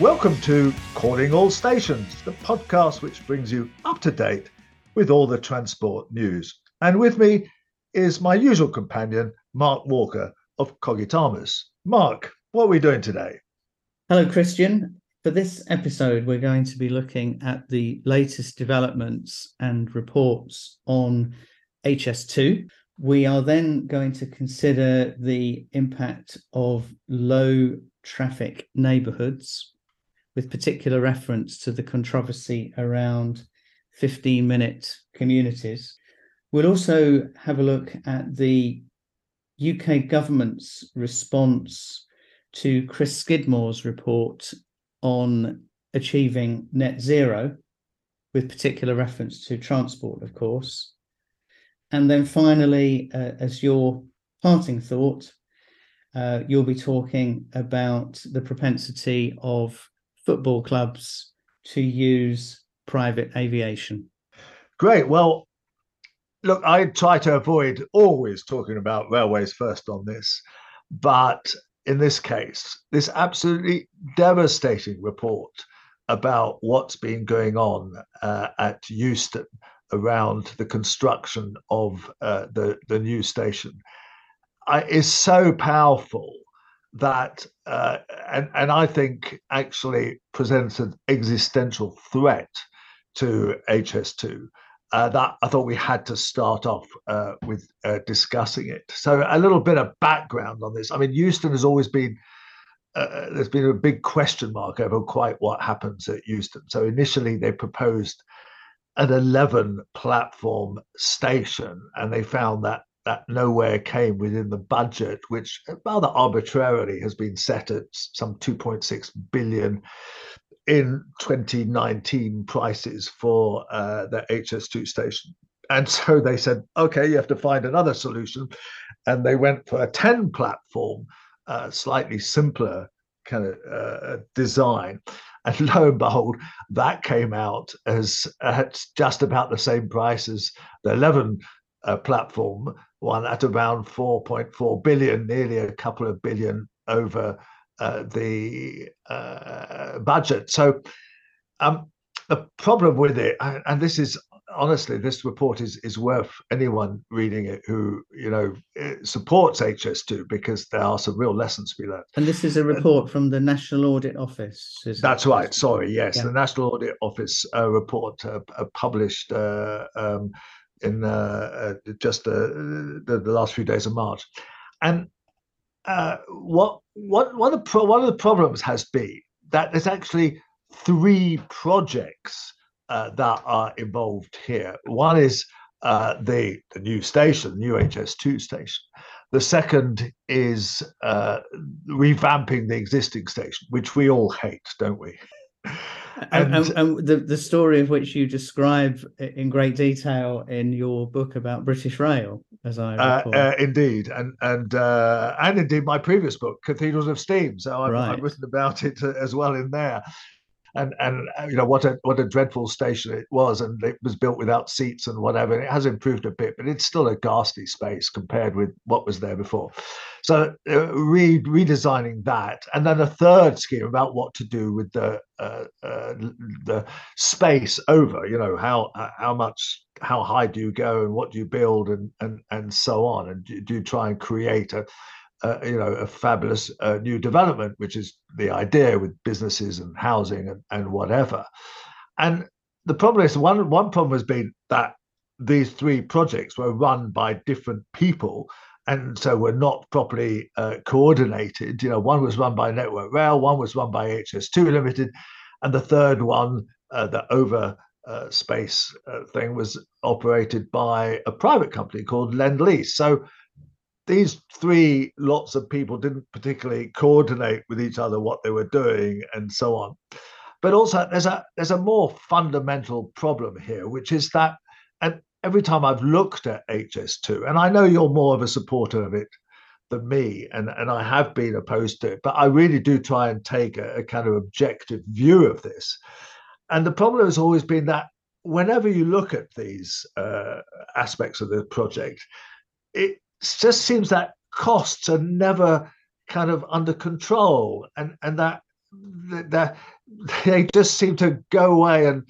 Welcome to Calling All Stations, the podcast which brings you up to date with all the transport news. And with me is my usual companion, Mark Walker of Cogitamus. Mark, what are we doing today? Hello, Christian. For this episode, we're going to be looking at the latest developments and reports on HS2. We are then going to consider the impact of low traffic neighborhoods with particular reference to the controversy around 15 minute communities. We'll also have a look at the UK government's response to Chris Skidmore's report on achieving net zero, with particular reference to transport, of course. And then finally, uh, as your parting thought, uh, you'll be talking about the propensity of football clubs to use private aviation? Great. Well, look, I try to avoid always talking about railways first on this, but in this case, this absolutely devastating report about what's been going on uh, at Euston around the construction of uh, the the new station is so powerful that uh, and and I think actually presents an existential threat to HS2 uh, that I thought we had to start off uh, with uh, discussing it. So a little bit of background on this. I mean, Euston has always been uh, there's been a big question mark over quite what happens at Euston. So initially they proposed an 11 platform station, and they found that that nowhere came within the budget, which rather arbitrarily has been set at some 2.6 billion in 2019 prices for uh, the HS2 station. And so they said, okay, you have to find another solution. And they went for a 10 platform, uh, slightly simpler kind of uh, design. And lo and behold, that came out as at just about the same price as the 11 uh, platform one at around 4.4 billion, nearly a couple of billion over uh, the uh, budget. So um, the problem with it, and this is honestly, this report is is worth anyone reading it who you know supports HS2 because there are some real lessons to be learned. And this is a report from the National Audit Office. That's right. Sorry, yes, yeah. the National Audit Office uh, report uh, published. Uh, um, in uh, uh, just uh, the, the, last few days of March. And uh, what what one of the pro- one of the problems has been that there's actually three projects uh, that are involved here. One is uh, the the new station, the new HS2 station. The second is revamping the existing station, which we all hate, don't we? and, and, and, the, the story of which you describe in great detail in your book about British Rail, as I uh, recall. Uh, uh, indeed, and and uh, and indeed my previous book, Cathedrals of Steam. So I've, right. I've written about it uh, as well in there and and uh, you know what a what a dreadful station it was, and it was built without seats and whatever. And it has improved a bit, but it's still a ghastly space compared with what was there before. So uh, re- redesigning that, and then a third scheme about what to do with the uh, uh, the space over. You know how uh, how much how high do you go and what do you build and and and so on, and do, do you try and create a uh, you know, a fabulous uh, new development, which is the idea with businesses and housing and, and whatever. And the problem is one one problem has been that these three projects were run by different people and so were not properly uh, coordinated. You know, one was run by Network Rail, one was run by HS2 Limited, and the third one, uh, the over uh, space uh, thing, was operated by a private company called Lend Lease. So these three lots of people didn't particularly coordinate with each other what they were doing and so on. But also there's a there's a more fundamental problem here which is that and every time i've looked at hs2 and i know you're more of a supporter of it than me and and i have been opposed to it but i really do try and take a, a kind of objective view of this. And the problem has always been that whenever you look at these uh, aspects of the project it just seems that costs are never kind of under control and and that they, they just seem to go away and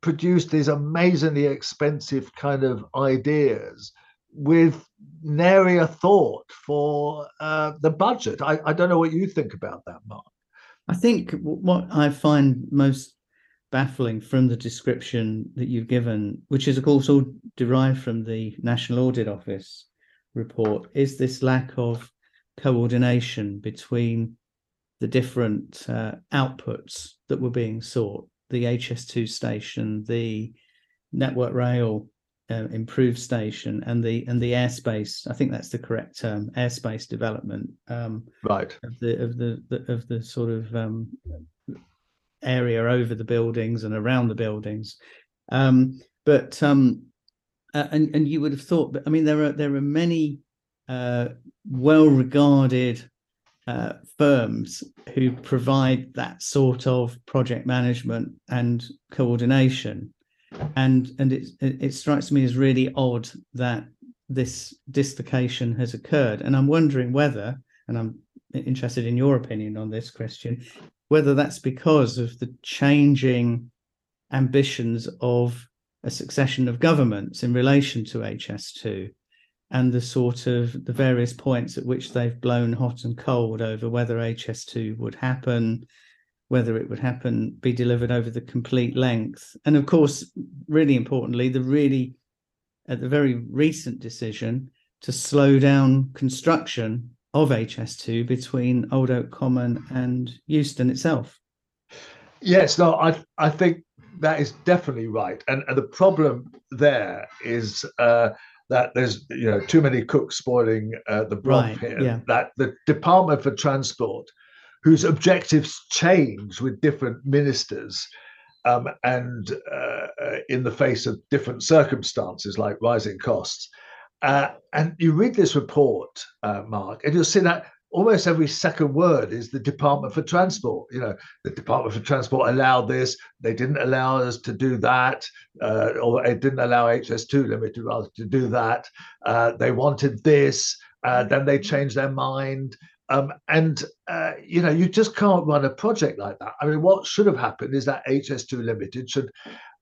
produce these amazingly expensive kind of ideas with nary a thought for uh, the budget. I, I don't know what you think about that, Mark. I think what I find most baffling from the description that you've given, which is of course all derived from the National Audit Office report, is this lack of coordination between the different uh, outputs that were being sought the HS2 station, the Network Rail uh, improved station, and the and the airspace. I think that's the correct term, airspace development. Um, right. Of the of the, the of the sort of um, area over the buildings and around the buildings. Um, but um, uh, and and you would have thought, but I mean, there are there are many uh, well-regarded uh, firms who provide that sort of project management and coordination, and and it it strikes me as really odd that this dislocation has occurred, and I'm wondering whether, and I'm interested in your opinion on this, Christian, whether that's because of the changing ambitions of a succession of governments in relation to HS2 and the sort of the various points at which they've blown hot and cold over whether HS2 would happen, whether it would happen, be delivered over the complete length. And of course, really importantly, the really at the very recent decision to slow down construction of HS2 between Old Oak Common and Euston itself. Yes, no, I I think that is definitely right, and, and the problem there is uh, that there's you know too many cooks spoiling uh, the broth right, here. Yeah. That the Department for Transport, whose objectives change with different ministers. Um, and uh, uh in the face of different circumstances like rising costs, uh, and you read this report, uh, Mark, and you'll see that almost every second word is the Department for Transport. You know, the Department for Transport allowed this, they didn't allow us to do that, uh, or it didn't allow HS2 Limited rather to do that. Uh, they wanted this, uh, then they changed their mind. Um, and uh, you know, you just can't run a project like that. I mean, what should have happened is that HS2 Limited should,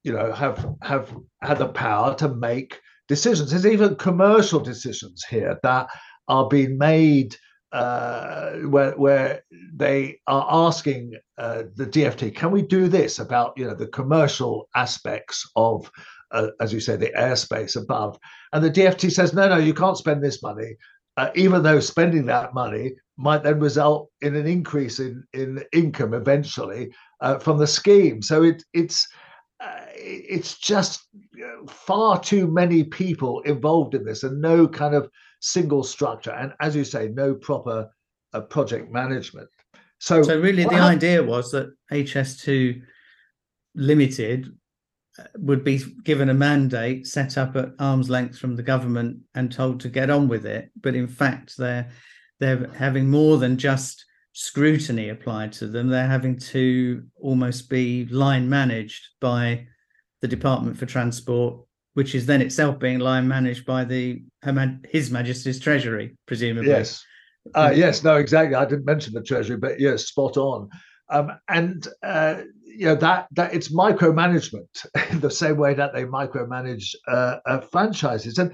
you know, have have had the power to make decisions. There's even commercial decisions here that are being made uh, where where they are asking uh, the DFT, can we do this about you know the commercial aspects of, uh, as you say, the airspace above? And the DFT says, no, no, you can't spend this money, uh, even though spending that money might then result in an increase in in income eventually uh, from the scheme. So it it's it's just far too many people involved in this and no kind of single structure and as you say no proper uh, project management. So so really the idea was that hs2 limited uh, would be given a mandate set up at arm's length from the government and told to get on with it but in fact they're they're having more than just scrutiny applied to them. They're having to almost be line managed by the Department for Transport, which is then itself being line managed by the His Majesty's Treasury, presumably. Yes. Uh, yes, no, exactly. I didn't mention the Treasury, but yes, spot on. Um, and uh, you know that that it's micromanagement in the same way that they micromanage uh, uh franchises, and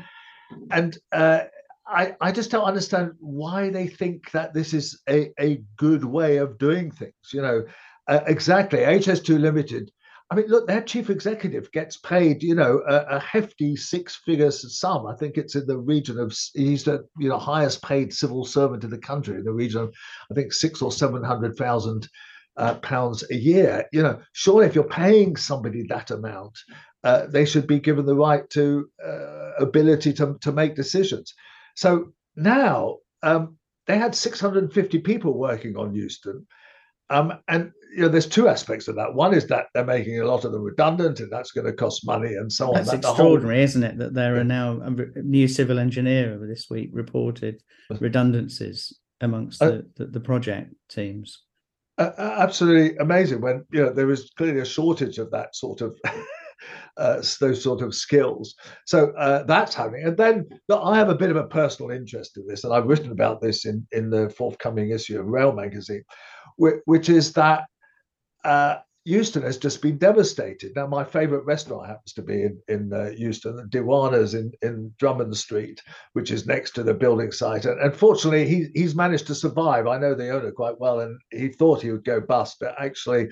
and uh, I I just don't understand why they think that this is a a good way of doing things. You know, uh, exactly. HS2 Limited I mean, look, their chief executive gets paid, you know, a, a, hefty six figures sum. I think it's in the region of he's the you know highest paid civil servant in the country in the region of I think six or seven hundred thousand uh, pounds a year. You know, surely if you're paying somebody that amount, uh, they should be given the right to uh, ability to to make decisions. So now um, they had 650 people working on Euston. Um, and you know, there's two aspects of that. One is that they're making a lot of them redundant, and that's going to cost money and so that's on. That's extraordinary, whole... isn't it? That there are now a new civil engineer this week reported redundancies amongst uh, the, the, the, project teams. Uh, absolutely amazing. When you know there is clearly a shortage of that sort of. Uh, those sort of skills. So uh, that's happening. And then look, I have a bit of a personal interest in this, and I've written about this in, in the forthcoming issue of Rail magazine, which is that uh, Euston has just been devastated. Now, my favorite restaurant happens to be in, in uh, Euston, Diwana's in, in Drummond Street, which is next to the building site. And unfortunately, he, he's managed to survive. I know the owner quite well, and he thought he would go bust, but actually,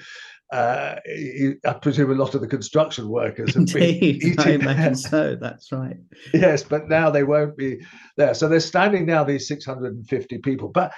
uh, he, I presume a lot of the construction workers have Indeed, been eating I imagine so. That's right. Yes, but now they won't be there. So they're standing now, these 650 people. But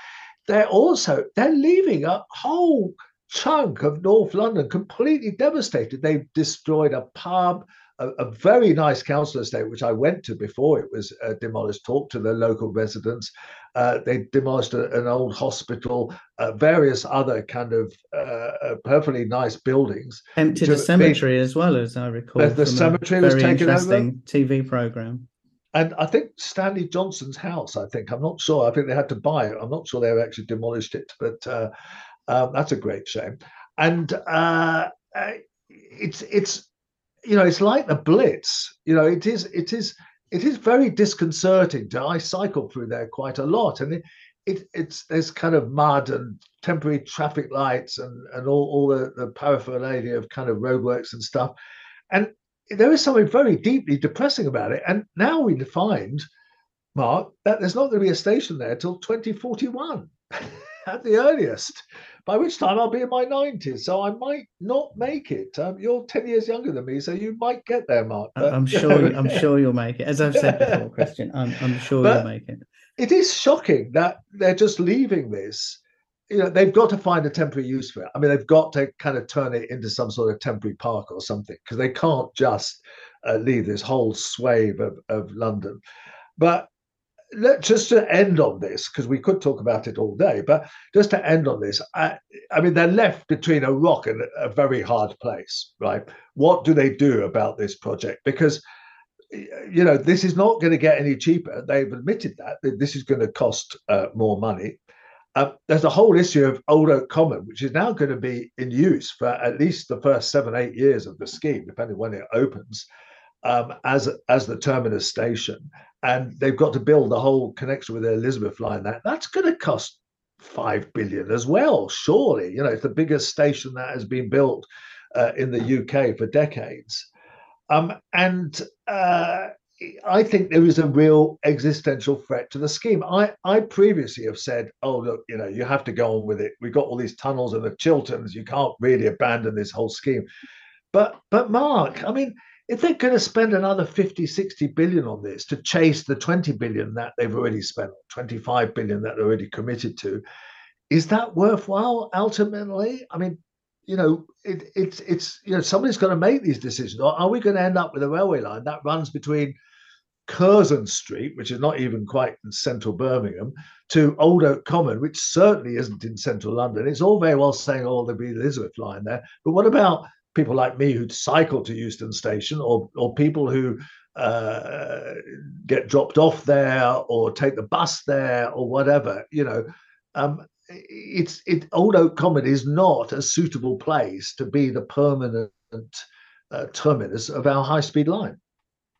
they're also, they're leaving a whole chunk of North London completely devastated. They've destroyed a pub, a, a, very nice council estate, which I went to before it was uh, demolished, talked to the local residents. Uh, they demolished a, an old hospital, uh, various other kind of uh, uh, perfectly nice buildings. Emptied a cemetery as well, as I recall. The cemetery was taken over. TV program. And I think Stanley Johnson's house, I think, I'm not sure. I think they had to buy it. I'm not sure they actually demolished it, but uh, um, that's a great shame. And uh, it's it's you know it's like the Blitz. You know it is it is it is very disconcerting. To, I cycle through there quite a lot, and it, it it's there's kind of mud and temporary traffic lights and and all, all the, the paraphernalia of kind of roadworks and stuff. And there is something very deeply depressing about it. And now we find, Mark, that there's not going to be a station there till 2041 at the earliest by which time I'll be in my 90s. So I might not make it. Um, you're 10 years younger than me, so you might get there, Mark. But, I'm sure I'm sure you'll make it. As I've said before, Christian, I'm, I'm sure you'll make it. It is shocking that they're just leaving this. You know, they've got to find a temporary use for it. I mean, they've got to kind of turn it into some sort of temporary park or something because they can't just uh, leave this whole swathe of, of London. But let just to end on this because we could talk about it all day but just to end on this I, I, mean they're left between a rock and a very hard place right? What do they do about this project? Because you know this is not going to get any cheaper. They've admitted that this is going to cost uh, more money. Uh, there's a whole issue of Old Oak Common, which is now going to be in use for at least the first seven, eight years of the scheme, depending when it opens, um, as as the terminus station and they've got to build the whole connection with the Elizabeth line. That that's going to cost five billion as well. Surely, you know, it's the biggest station that has been built uh, in the UK for decades. Um, and uh, I think there is a real existential threat to the scheme. I, I previously have said, oh, look, you know, you have to go on with it. We've got all these tunnels and the Chilterns. You can't really abandon this whole scheme. But, but Mark, I mean, if they're going to spend another 50 60 billion on this to chase the 20 billion that they've already spent 25 billion that they're already committed to is that worthwhile ultimately? I mean you know it, it's it's you know somebody's got to make these decisions. Or are we going to end up with a railway line that runs between curzon street which is not even quite in central birmingham to old oak common which certainly isn't in central london? It's all very well saying oh there'll be elizabeth line there but what about people like me who cycle to Euston Station, or or people who uh, get dropped off there, or take the bus there, or whatever. You know, um, it's it. Old Oak Common is not a suitable place to be the permanent uh, terminus of our high speed line.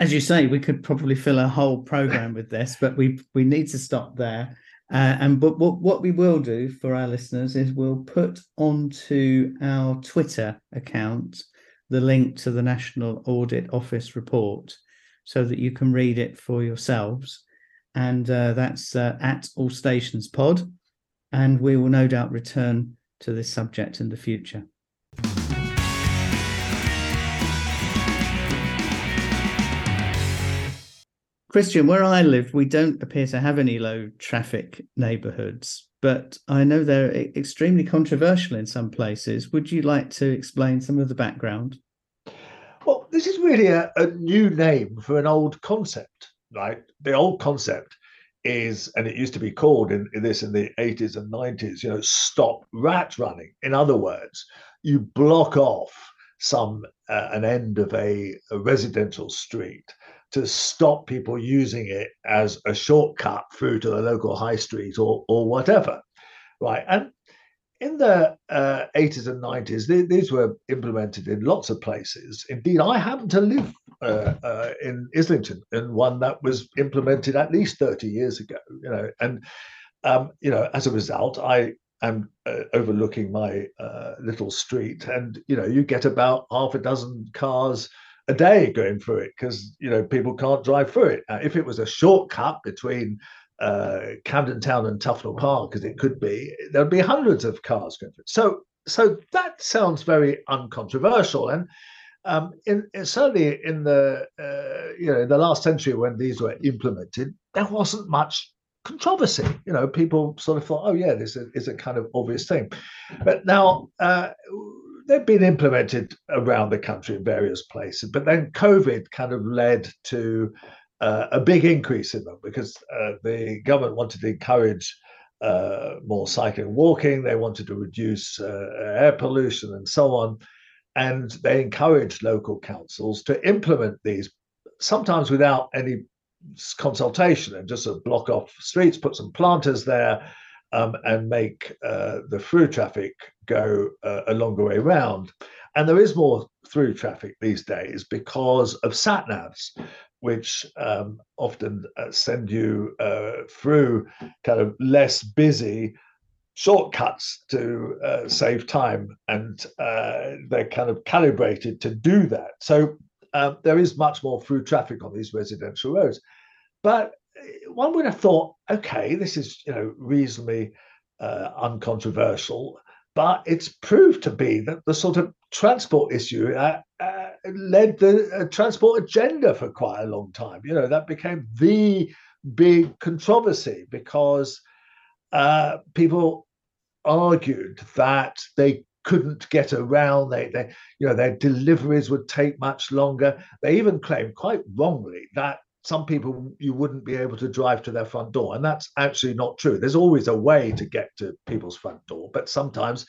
As you say, we could probably fill a whole program with this, but we we need to stop there. Uh, and but what, what we will do for our listeners is we'll put onto our Twitter account the link to the National Audit Office report so that you can read it for yourselves. And uh, that's uh, at All Stations Pod. And we will no doubt return to this subject in the future. Christian, where I live, we don't appear to have any low traffic neighbourhoods, but I know they're extremely controversial in some places. Would you like to explain some of the background? Well, this is really a, a new name for an old concept, right? The old concept is, and it used to be called in, in, this in the 80s and 90s, you know, stop rat running. In other words, you block off some uh, an end of a, a residential street to stop people using it as a shortcut through to the local high street or or whatever, right? And in the uh, 80s and 90s, th- these were implemented in lots of places. Indeed, I happen to live uh, uh, in Islington, in one that was implemented at least 30 years ago. You know, and um, you know, as a result, I am uh, overlooking my uh, little street, and you know, you get about half a dozen cars a day going through it because you know people can't drive through it. If it was a shortcut between uh, Camden Town and Tufnell Park, as it could be, there'd be hundreds of cars going through it. So, so that sounds very uncontroversial, and um, in, in, certainly in the uh, you know in the last century when these were implemented, there wasn't much controversy. You know, people sort of thought, oh yeah, this is, is a kind of obvious thing. But now uh, they've been implemented around the country in various places. But then COVID kind of led to uh, a big increase in them because uh, the government wanted to encourage uh, more cycling and walking. They wanted to reduce uh, air pollution and so on. And they encouraged local councils to implement these, sometimes without any consultation and just sort of block off streets, put some planters there, um, and make uh, the through traffic go uh, a longer way round. And there is more through traffic these days because of sat navs, which um, often uh, send you uh, through kind of less busy shortcuts to uh, save time, and uh, they're kind of calibrated to do that. So um, there is much more through traffic on these residential roads. But one would have thought, okay, this is you know reasonably uh, uncontroversial, but it's proved to be that the sort of transport issue uh, uh, led the uh, transport agenda for quite a long time. You know that became the big controversy because uh, people argued that they couldn't get around. They, they, you know, their deliveries would take much longer. They even claimed, quite wrongly, that some people you wouldn't be able to drive to their front door and that's actually not true. There's always a way to get to people's front door but sometimes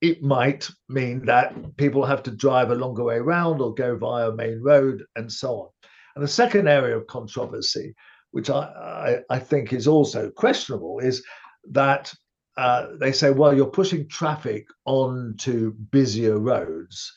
it might mean that people have to drive a longer way around or go via a main road and so on. And the second area of controversy which i i, I think is also questionable is that uh, they say well you're pushing traffic onto busier roads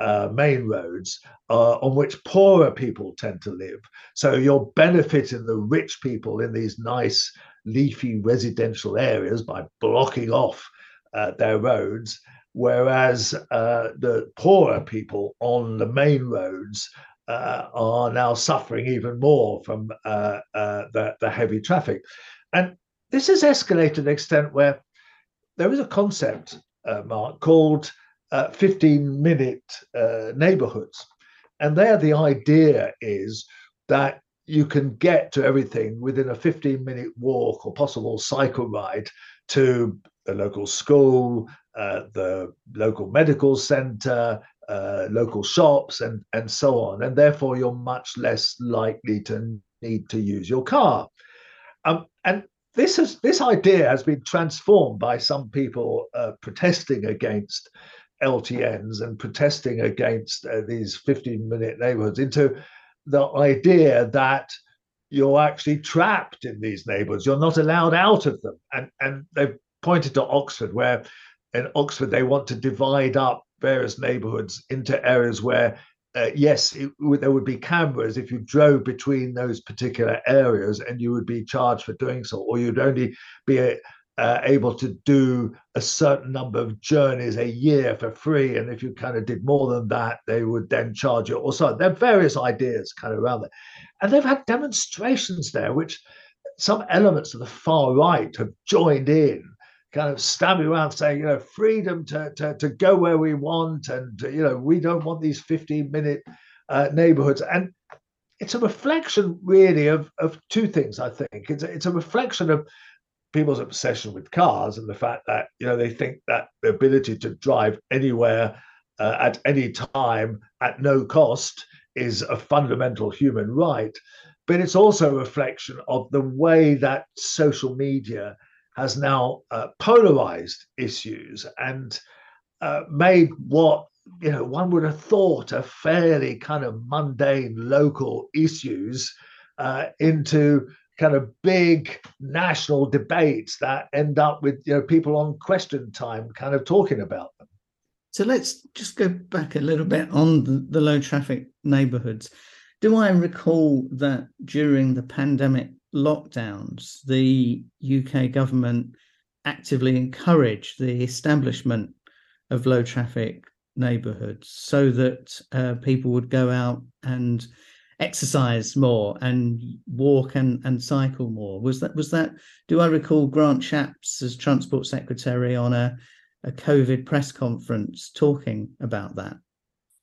uh, main roads uh, on which poorer people tend to live. So you're benefiting the rich people in these nice leafy residential areas by blocking off uh, their roads, whereas uh, the poorer people on the main roads uh, are now suffering even more from uh, the, the heavy traffic. And this has escalated to an extent where there is a concept, Mark, called uh, 15 minute uh, neighborhoods. And there, the idea is that you can get to everything within a 15 minute walk or possible cycle ride to the local school, uh, the local medical center, uh, local shops, and, and so on. And therefore, you're much less likely to need to use your car. Um, and this has this idea has been transformed by some people uh, protesting against LTNs and protesting against uh, these 15 minute neighborhoods into the idea that you're actually trapped in these neighborhoods. You're not allowed out of them. And, and they've pointed to Oxford, where in Oxford they want to divide up various neighborhoods into areas where, uh, yes, it, there would be cameras if you drove between those particular areas and you would be charged for doing so, or you'd only be a, uh, able to do a certain number of journeys a year for free. And if you kind of did more than that, they would then charge you or so. There are various ideas kind of around there. And they've had demonstrations there, which some elements of the far right have joined in, kind of standing around saying, you know, freedom to, to, to go where we want. And, you know, we don't want these 15 minute uh, neighborhoods. And it's a reflection really of, of two things, I think. It's it's a reflection of people's obsession with cars and the fact that you know they think that the ability to drive anywhere uh, at any time at no cost is a fundamental human right. But it's also a reflection of the way that social media has now uh, polarized issues and uh, made what you know one would have thought are fairly kind of mundane local issues uh, into kind of big national debates that end up with you know people on question time kind of talking about them. So let's just go back a little bit on the, the low traffic neighborhoods. Do i recall that during the pandemic lockdowns the uk government actively encouraged the establishment of low traffic neighborhoods so that uh, people would go out and exercise more and walk and, and cycle more. Was that was that? Do I recall Grant Shapps as transport secretary on a a COVID press conference talking about that?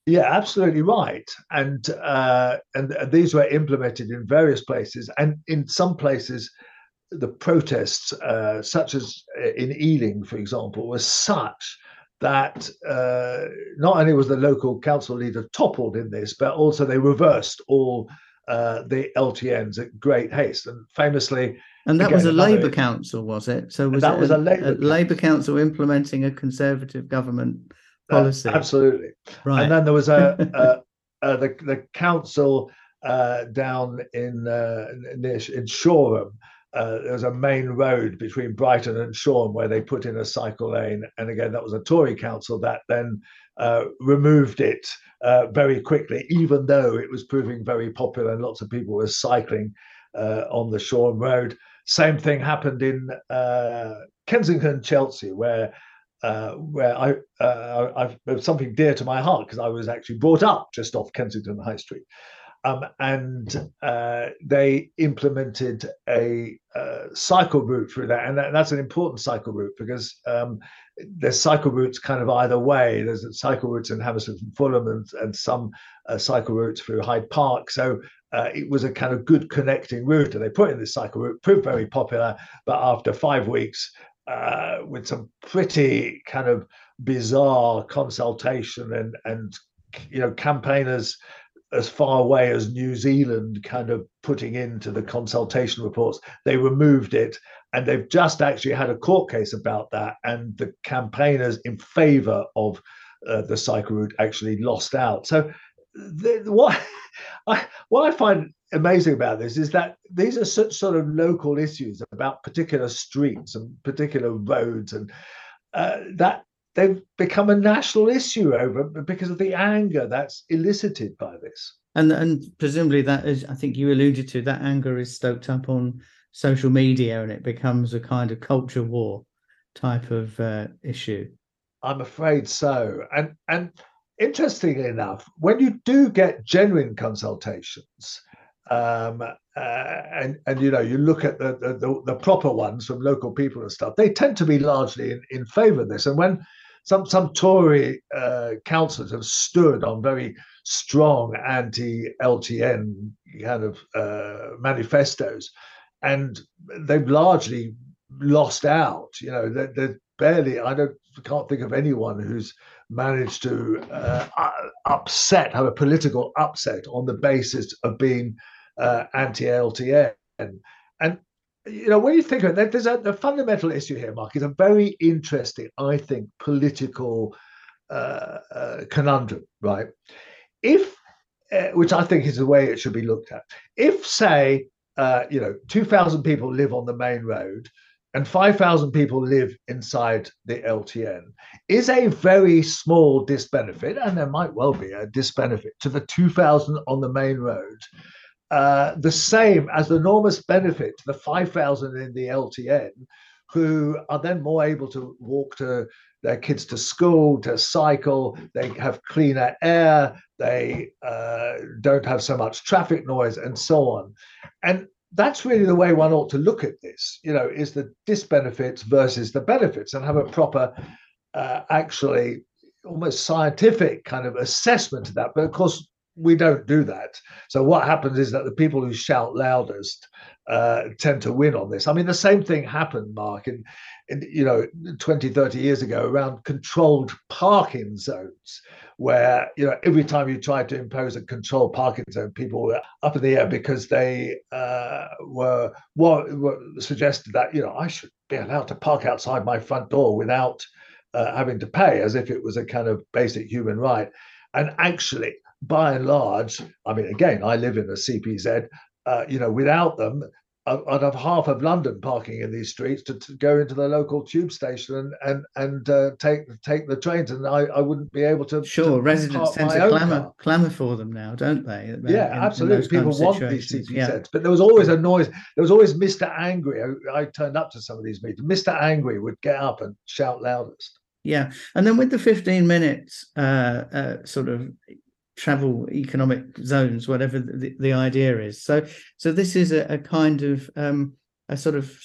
Yeah, absolutely right. And uh, and these were implemented in various places, and in some places, the protests, uh, such as in Ealing, for example, were such that uh, not only was the local council leader toppled in this, but also they reversed all uh, the LTNs at great haste. And famously, and that again, was a Labour council, was it? So was that was a, a Labour, a Labour council implementing a Conservative government uh, policy? Uh, absolutely. Right. And then there was a, a the the council uh, down in uh, near in Shoreham uh, there was a main road between Brighton and Shoreham where they put in a cycle lane. And again, that was a Tory council that then uh, removed it uh, very quickly, even though it was proving very popular and lots of people were cycling uh, on the Shoreham Road. Same thing happened in uh, Kensington, Chelsea, where uh, where I, I've something dear to my heart because I was actually brought up just off Kensington High Street. Um, and uh, they implemented a uh, cycle route through that, and that, that's an important cycle route because um, there's cycle routes kind of either way. There's cycle routes in Hammersmith and Fulham, and, and some uh, cycle routes through Hyde Park. So uh, it was a kind of good connecting route, and they put in this cycle route, proved very popular. But after five weeks, uh, with some pretty kind of bizarre consultation and and you know campaigners as far away as New Zealand kind of putting into the consultation reports. They removed it, and they've just actually had a court case about that. And the campaigners in favour of uh, the cycle route actually lost out. So, the, what I, what I find amazing about this is that these are such sort of local issues about particular streets and particular roads, and uh, that they've become a national issue over because of the anger that's elicited by this. And and presumably that is, I think you alluded to that anger is stoked up on social media, and it becomes a kind of culture war type of uh, issue. I'm afraid so. And and interestingly enough, when you do get genuine consultations, um, uh, and and you know you look at the, the, the proper ones from local people and stuff, they tend to be largely in, in favour of this. And when some some Tory uh, councillors have stood on very strong anti-LTN kind of uh, manifestos, and they've largely lost out. You know, they're, they're, barely. I don't can't think of anyone who's managed to uh, upset, have a political upset on the basis of being uh, anti-LTN. And you know, when you think of it, there's a, a, fundamental issue here, Mark, is a very interesting, I think, political uh, uh, conundrum, right? If, uh, which I think is the way it should be looked at, if, say, uh, you know, 2,000 people live on the main road and 5,000 people live inside the LTN, is a very small disbenefit, and there might well be a disbenefit to the 2,000 on the main road uh, the same as enormous benefit to the 5,000 in the LTN who are then more able to walk to their kids to school, to cycle, they have cleaner air, they uh, don't have so much traffic noise, and so on. And that's really the way one ought to look at this, you know, is the disbenefits versus the benefits and have a proper, uh, actually almost scientific kind of assessment of that. But of course, we don't do that. So what happens is that the people who shout loudest uh, tend to win on this. I mean, the same thing happened, Mark, in, in, you know 20, 30 years ago around controlled parking zones, where you know every time you tried to impose a controlled parking zone, people were up in the air because they uh, were, were, were suggested that you know I should be allowed to park outside my front door without uh, having to pay, as if it was a kind of basic human right. And actually, by and large, I mean, again, I live in a CPZ. Uh, you know, without them, I'd have half of London parking in these streets to, to go into the local tube station and and and uh, take take the trains, and I, I wouldn't be able to. Sure, to residents tend to clamour clamour for them now, don't they? Yeah, in, absolutely. In People want these CPZs, yeah. but there was always a noise. There was always Mister Angry. I, I turned up to some of these meetings. Mister Angry would get up and shout loudest. Yeah, and then with the fifteen minutes uh, uh, sort of travel economic zones, whatever the, the idea is. So, so this is a, a kind of um, a sort of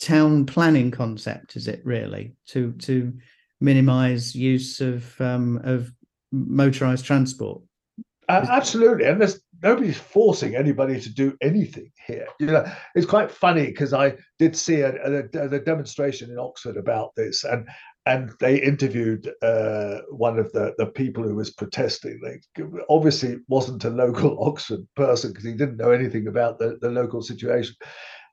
town planning concept, is it really to to minimise use of um, of motorised transport? Uh, absolutely, and there's nobody's forcing anybody to do anything here. You know, it's quite funny because I did see a, a, a, demonstration in Oxford about this, and and they interviewed uh, one of the, the people who was protesting. They obviously wasn't a local Oxford person because he didn't know anything about the, the local situation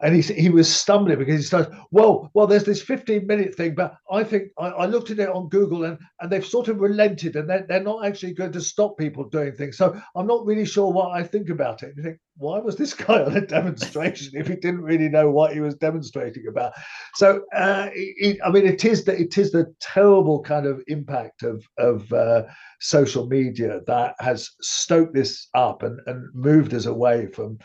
and he he was stumbling because he started. Well, well, there's this 15 minute thing, but I think I, I, looked at it on Google and and they've sort of relented and they're, they're not actually going to stop people doing things. So I'm not really sure what I think about it. You think why was this guy on a demonstration if he didn't really know what he was demonstrating about? So uh, it, I mean, it is that it is the terrible kind of impact of of uh, social media that has stoked this up and and moved us away from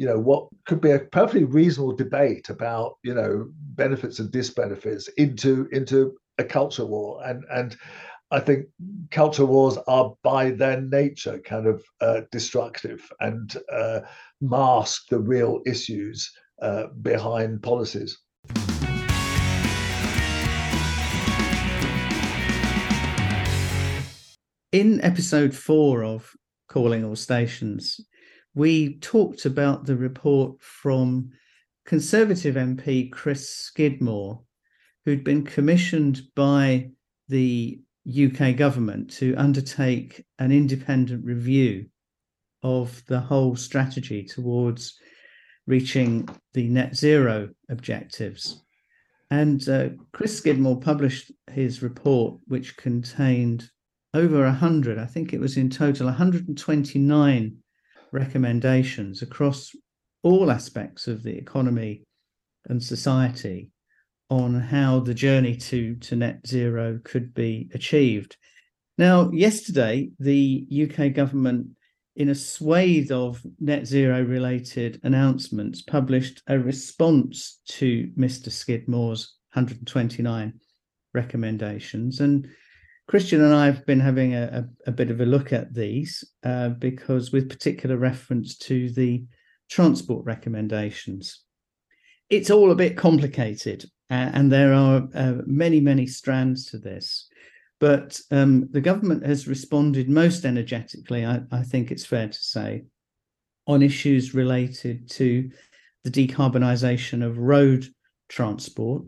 you know what could be a perfectly reasonable debate about you know benefits and disbenefits into into a culture war and and I think culture wars are by their nature kind of uh, destructive and uh, mask the real issues uh, behind policies. In episode four of Calling All Stations, we talked about the report from Conservative MP Chris Skidmore, who'd been commissioned by the UK government to undertake an independent review of the whole strategy towards reaching the net zero objectives. And uh, Chris Skidmore published his report, which contained over 100, I think it was in total 129 recommendations across all aspects of the economy and society on how the journey to, to net zero could be achieved. Now, yesterday, the UK government, in a swathe of net zero related announcements, published a response to Mr. Skidmore's 129 recommendations. And Christian and I have been having a, a, a bit of a look at these uh, because, with particular reference to the transport recommendations, it's all a bit complicated uh, and there are uh, many, many strands to this. But um, the government has responded most energetically, I, I think it's fair to say, on issues related to the decarbonisation of road transport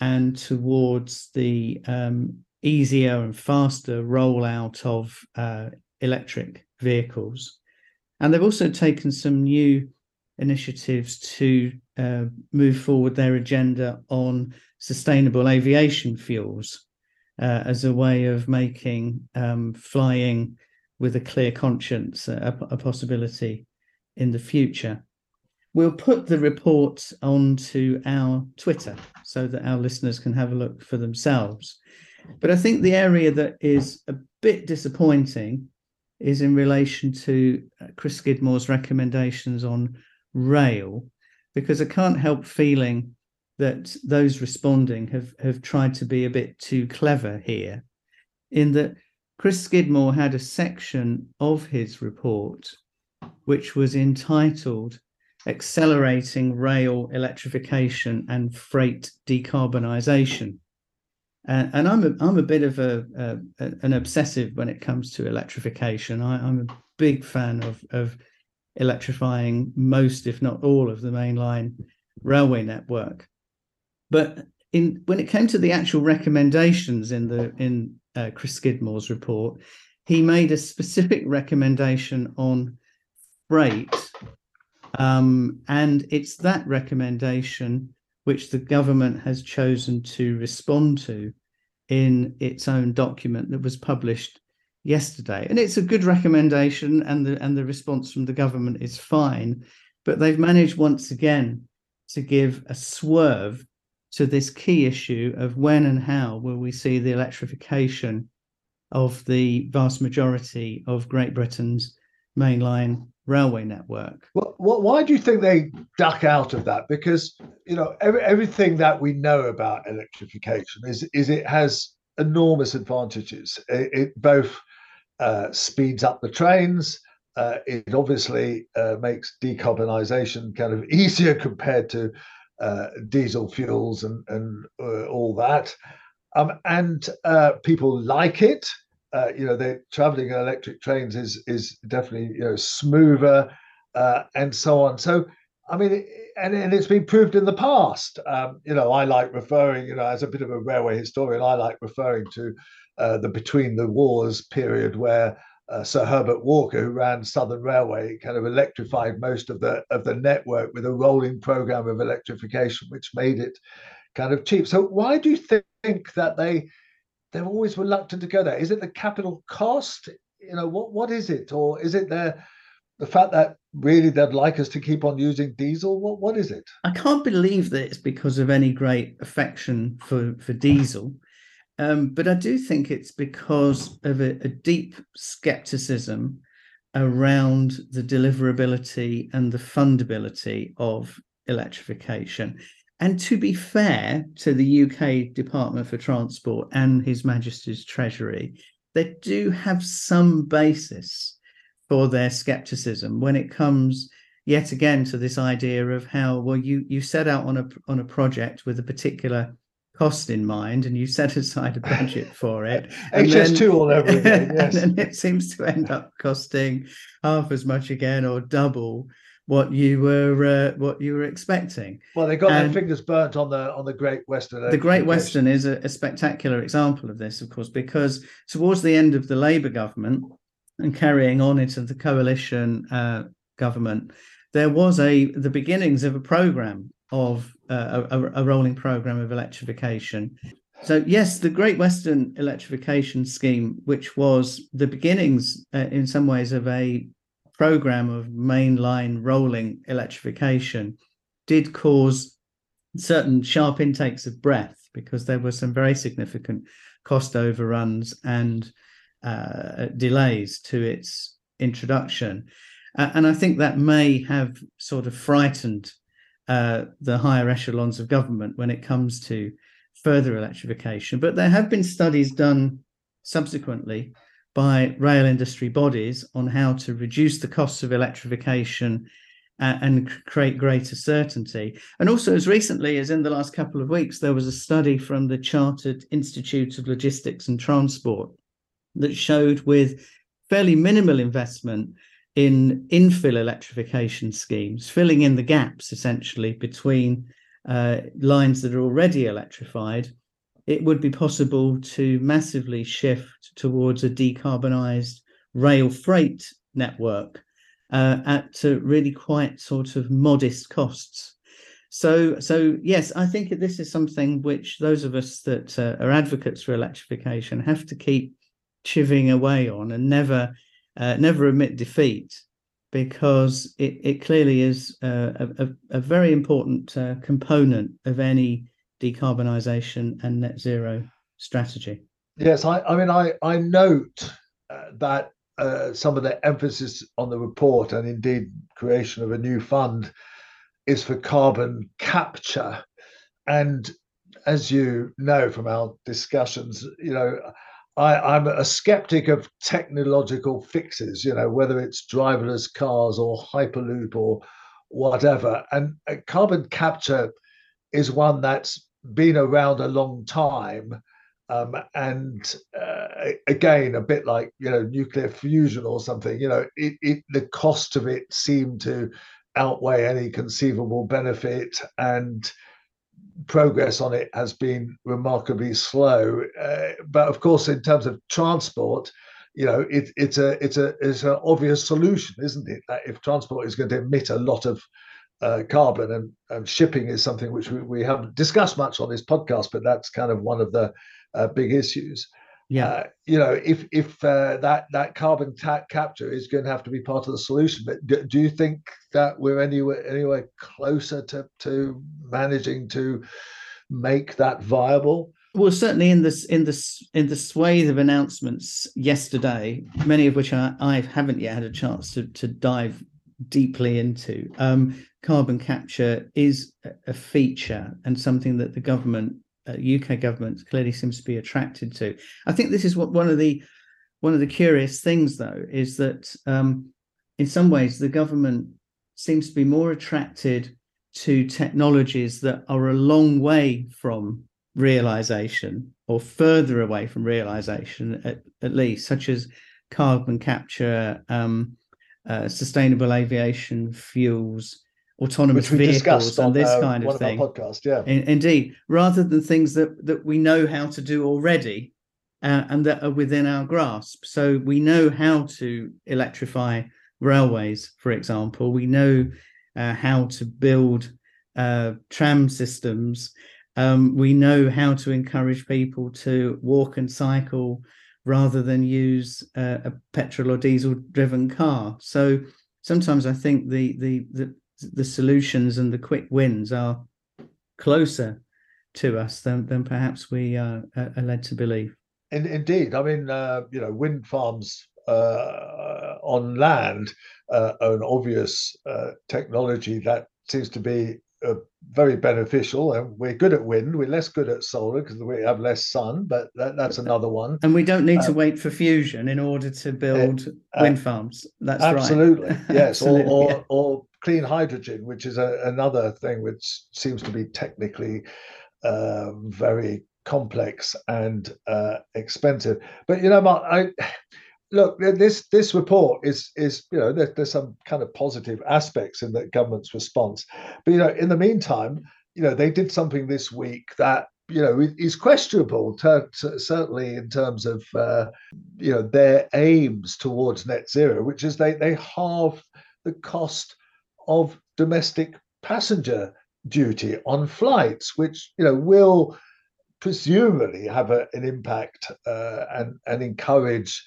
and towards the um, easier and faster rollout of uh, electric vehicles. And they've also taken some new initiatives to uh, move forward their agenda on sustainable aviation fuels uh, as a way of making um, flying with a clear conscience a, a, possibility in the future. We'll put the report onto our Twitter so that our listeners can have a look for themselves. But I think the area that is a bit disappointing is in relation to uh, Chris Skidmore's recommendations on rail, because I can't help feeling that those responding have, have tried to be a bit too clever here, in that Chris Skidmore had a section of his report which was entitled Accelerating Rail Electrification and Freight Decarbonisation. Uh, and I'm a, I'm a bit of a, a, an obsessive when it comes to electrification. I, am a big fan of of electrifying most, if not all, of the mainline railway network. But in when it came to the actual recommendations in the in uh, Chris Skidmore's report, he made a specific recommendation on freight, um, and it's that recommendation which the government has chosen to respond to in its own document that was published yesterday. And it's a good recommendation, and the and the response from the government is fine. but they've managed once again to give a swerve to this key issue of when and how will we see the electrification of the vast majority of Great Britain's mainline railway network. Well, why do you think they duck out of that? Because you know every, everything that we know about electrification is is it has enormous advantages. It, it both uh, speeds up the trains. Uh, it obviously uh, makes decarbonisation kind of easier compared to uh, diesel fuels and and uh, all that. Um, and uh, people like it. Uh, you know, they traveling in electric trains is is definitely you know smoother uh, and so on. So, I mean, and, and it's been proved in the past. Um, you know, I like referring, you know, as a bit of a railway historian, I like referring to uh, the between the wars period where uh, Sir Herbert Walker, who ran Southern Railway, kind of electrified most of the of the network with a rolling program of electrification, which made it kind of cheap. So, why do you think that they they're always reluctant to go there? Is it the capital cost? You know, what what is it, or is it the fact that really they'd like us to keep on using diesel? What what is it? I can't believe that it's because of any great affection for for diesel, um, but I do think it's because of a, a deep skepticism around the deliverability and the fundability of electrification. And to be fair to the UK Department for Transport and His Majesty's Treasury, they do have some basis for their skepticism when it comes yet again to this idea of how well you you set out on a on a project with a particular cost in mind and you set aside a budget for it hs2 all over again yes. and then it seems to end up costing half as much again or double what you were uh, what you were expecting well they got and their fingers burnt on the on the great western the great western is a, a spectacular example of this of course because towards the end of the labor government and carrying on into the coalition uh, government, there was a the beginnings of a program of uh, a, a, rolling program of electrification. So yes, the Great Western Electrification Scheme, which was the beginnings uh, in some ways of a program of mainline rolling electrification, did cause certain sharp intakes of breath because there were some very significant cost overruns and uh, delays to its introduction. Uh, and I think that may have sort of frightened uh, the higher echelons of government when it comes to further electrification. But there have been studies done subsequently by rail industry bodies on how to reduce the costs of electrification uh, and create greater certainty. And also, as recently as in the last couple of weeks, there was a study from the Chartered Institute of Logistics and Transport that showed with fairly minimal investment in infill electrification schemes, filling in the gaps essentially between uh, lines that are already electrified, it would be possible to massively shift towards a decarbonised rail freight network uh, at really quite sort of modest costs. So, so yes, I think this is something which those of us that uh, are advocates for electrification have to keep chivying away on and never uh, never admit defeat because it, it clearly is uh, a, a, very important uh, component of any decarbonisation and net zero strategy. Yes, I, I mean, I, I note uh, that uh, some of the emphasis on the report and indeed creation of a new fund is for carbon capture. And as you know from our discussions, you know, I, am a skeptic of technological fixes, you know, whether it's driverless cars or Hyperloop or whatever. And uh, carbon capture is one that's been around a long time. Um, and uh, again, a bit like you know nuclear fusion or something. You know, it, it the cost of it seemed to outweigh any conceivable benefit, and progress on it has been remarkably slow. Uh, but of course, in terms of transport, you know, it, it's a it's a it's an obvious solution, isn't it? That if transport is going to emit a lot of uh, carbon and, and, shipping is something which we, we haven't discussed much on this podcast, but that's kind of one of the uh, big issues. Yeah, uh, you know, if if uh, that that carbon ta- capture is going to have to be part of the solution, but do, do you think that we're anywhere anywhere closer to to managing to make that viable? Well, certainly in this in this in the swathe of announcements yesterday, many of which I, I haven't yet had a chance to to dive deeply into. Um, carbon capture is a feature and something that the government uh, UK government clearly seems to be attracted to. I think this is what one of the one of the curious things, though, is that um, in some ways the government seems to be more attracted to technologies that are a long way from realization or further away from realization, at, at least, such as carbon capture, um, uh, sustainable aviation fuels, autonomous vehicles and this uh, kind of thing. podcast, yeah. In, indeed, rather than things that that we know how to do already uh, and that are within our grasp. So we know how to electrify railways, for example. We know uh, how to build uh, tram systems. Um, we know how to encourage people to walk and cycle rather than use uh, a petrol or diesel driven car. So sometimes I think the the the the solutions and the quick wins are closer to us than than perhaps we uh, are led to believe. In, indeed, I mean, uh, you know, wind farms uh, on land uh, are an obvious uh, technology that seems to be uh, very beneficial. And we're good at wind. We're less good at solar because we have less sun. But that, that's another one. And we don't need to wait for fusion in order to build wind farms. That's absolutely right. yes, absolutely, or, or, yeah. or clean hydrogen, which is a, another thing which seems to be technically uh, very complex and uh, expensive. But you know, Mark, I look this this report is is you know there, there's some kind of positive aspects in the government's response, but you know, in the meantime, you know, they did something this week that you know is questionable to, certainly in terms of uh, you know their aims towards net zero which is they they halve the cost of domestic passenger duty on flights, which you know will presumably have a, an impact uh, and and encourage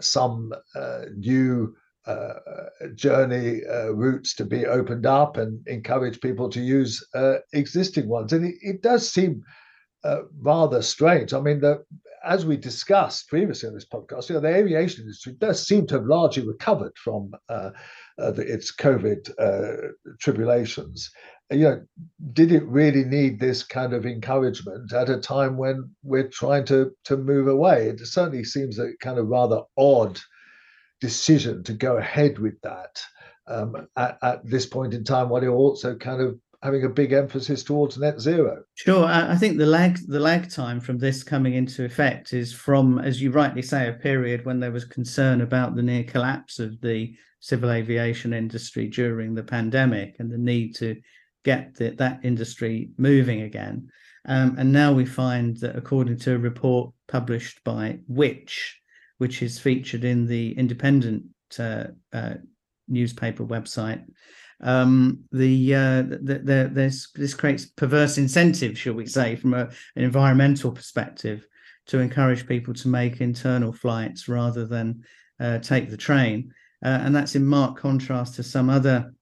some uh, new uh, journey uh, routes to be opened up and encourage people to use uh, existing ones. And it, it does seem rather strange. I mean, the as we discussed previously in this podcast, you know, the aviation industry does seem to have largely recovered from uh, uh, the, its COVID uh, tribulations. You know, did it really need this kind of encouragement at a time when we're trying to to move away? It certainly seems a kind of rather odd decision to go ahead with that um, at, at this point in time, while you're also kind of having a big emphasis towards net zero. Sure, I think the lag the lag time from this coming into effect is from, as you rightly say, a period when there was concern about the near collapse of the civil aviation industry during the pandemic and the need to get the, that industry moving again. Um, and now we find that, according to a report published by Which, which is featured in the Independent uh, uh, newspaper website, um, the, uh, the, the, there's, this creates perverse incentive, shall we say, from a, an environmental perspective, to encourage people to make internal flights rather than uh, take the train. Uh, and that's in marked contrast to some other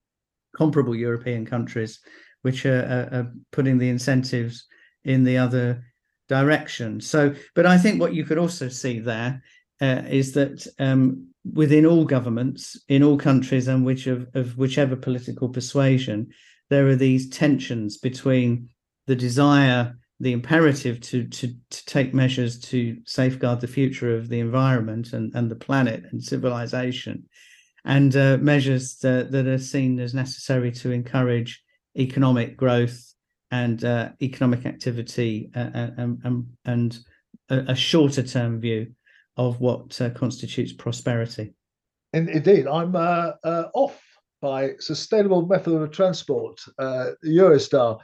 comparable European countries, which are, are, putting the incentives in the other direction. So, but I think what you could also see there uh, is that um, within all governments, in all countries, and which of, of whichever political persuasion, there are these tensions between the desire the imperative to, to to take measures to safeguard the future of the environment and, and the planet and civilization and uh, measures that, that are seen as necessary to encourage economic growth and uh, economic activity uh, uh and, and, and a, a, shorter term view of what uh, constitutes prosperity. indeed, I'm uh, off by sustainable method of transport, Eurostar,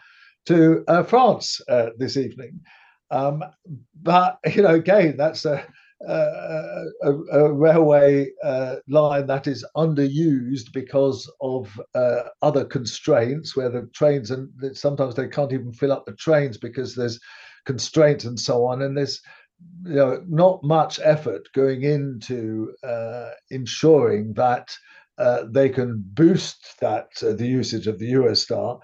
to France this evening. Um, but you know, again, that's a a, a, railway uh, line that is underused because of uh, other constraints, where the trains and sometimes they can't even fill up the trains because there's constraints and so on. And there's you know, not much effort going into uh, ensuring that uh, they can boost that uh, the usage of the Eurostar.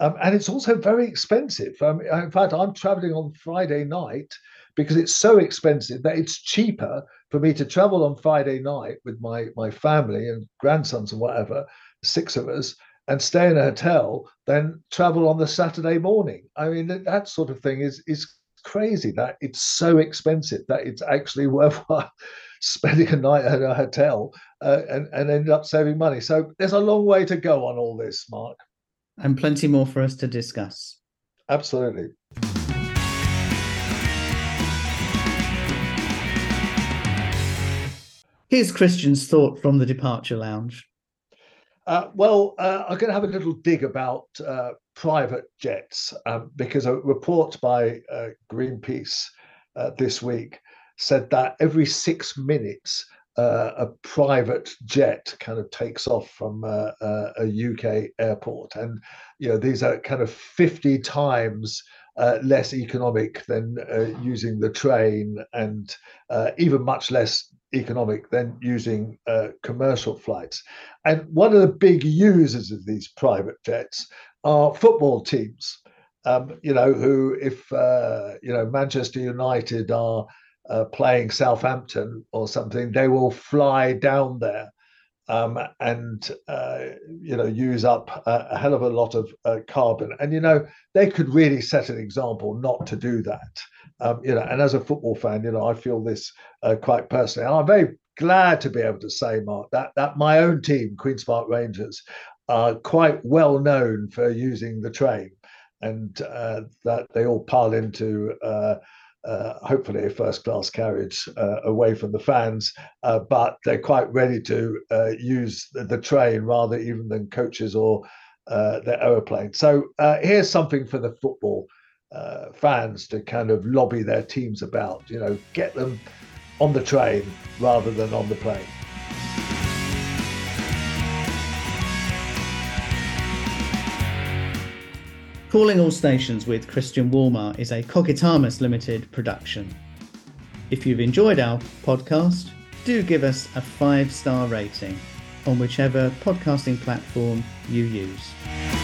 Um, and it's also very expensive. Um, in fact, I'm traveling on Friday night because it's so expensive that it's cheaper for me to travel on Friday night with my my family and grandsons and whatever, six of us, and stay in a hotel than travel on the Saturday morning. I mean, that, that sort of thing is is crazy that it's so expensive that it's actually worthwhile spending a night at a hotel uh, and, and end up saving money. So there's a long way to go on all this, Mark. And plenty more for us to discuss. Absolutely. Here's Christian's thought from the departure lounge. Uh, well, uh, I'm going to have a little dig about uh, private jets um, because a report by uh, Greenpeace uh, this week said that every six minutes uh, a private jet kind of takes off from a UK airport, and you know these are kind of 50 times uh, less economic than uh, using the train and uh, even much less economic than using uh, commercial flights. And one of the big users of these private jets are football teams. Um, you know, who, if uh, you know Manchester United are uh, playing Southampton or something, they will fly down there um, and uh, you know use up a, a, hell of a lot of uh, carbon. And you know they could really set an example not to do that. Um, you know, and as a football fan, you know I feel this uh, quite personally, and I'm very glad to be able to say, Mark, that that my own team, Queens Park Rangers, are quite well known for using the train, and uh, that they all pile into uh, hopefully a first class carriage uh, away from the fans, uh, but they're quite ready to uh, use the, the, train rather even than coaches or uh, their aeroplane. So uh, here's something for the football fans to kind of lobby their teams about. You know, get them on the train rather than on the plane. Calling All Stations with Christian Wolmar is a Cogitamus Limited production. If you've enjoyed our podcast, do give us a five star rating on whichever podcasting platform you use.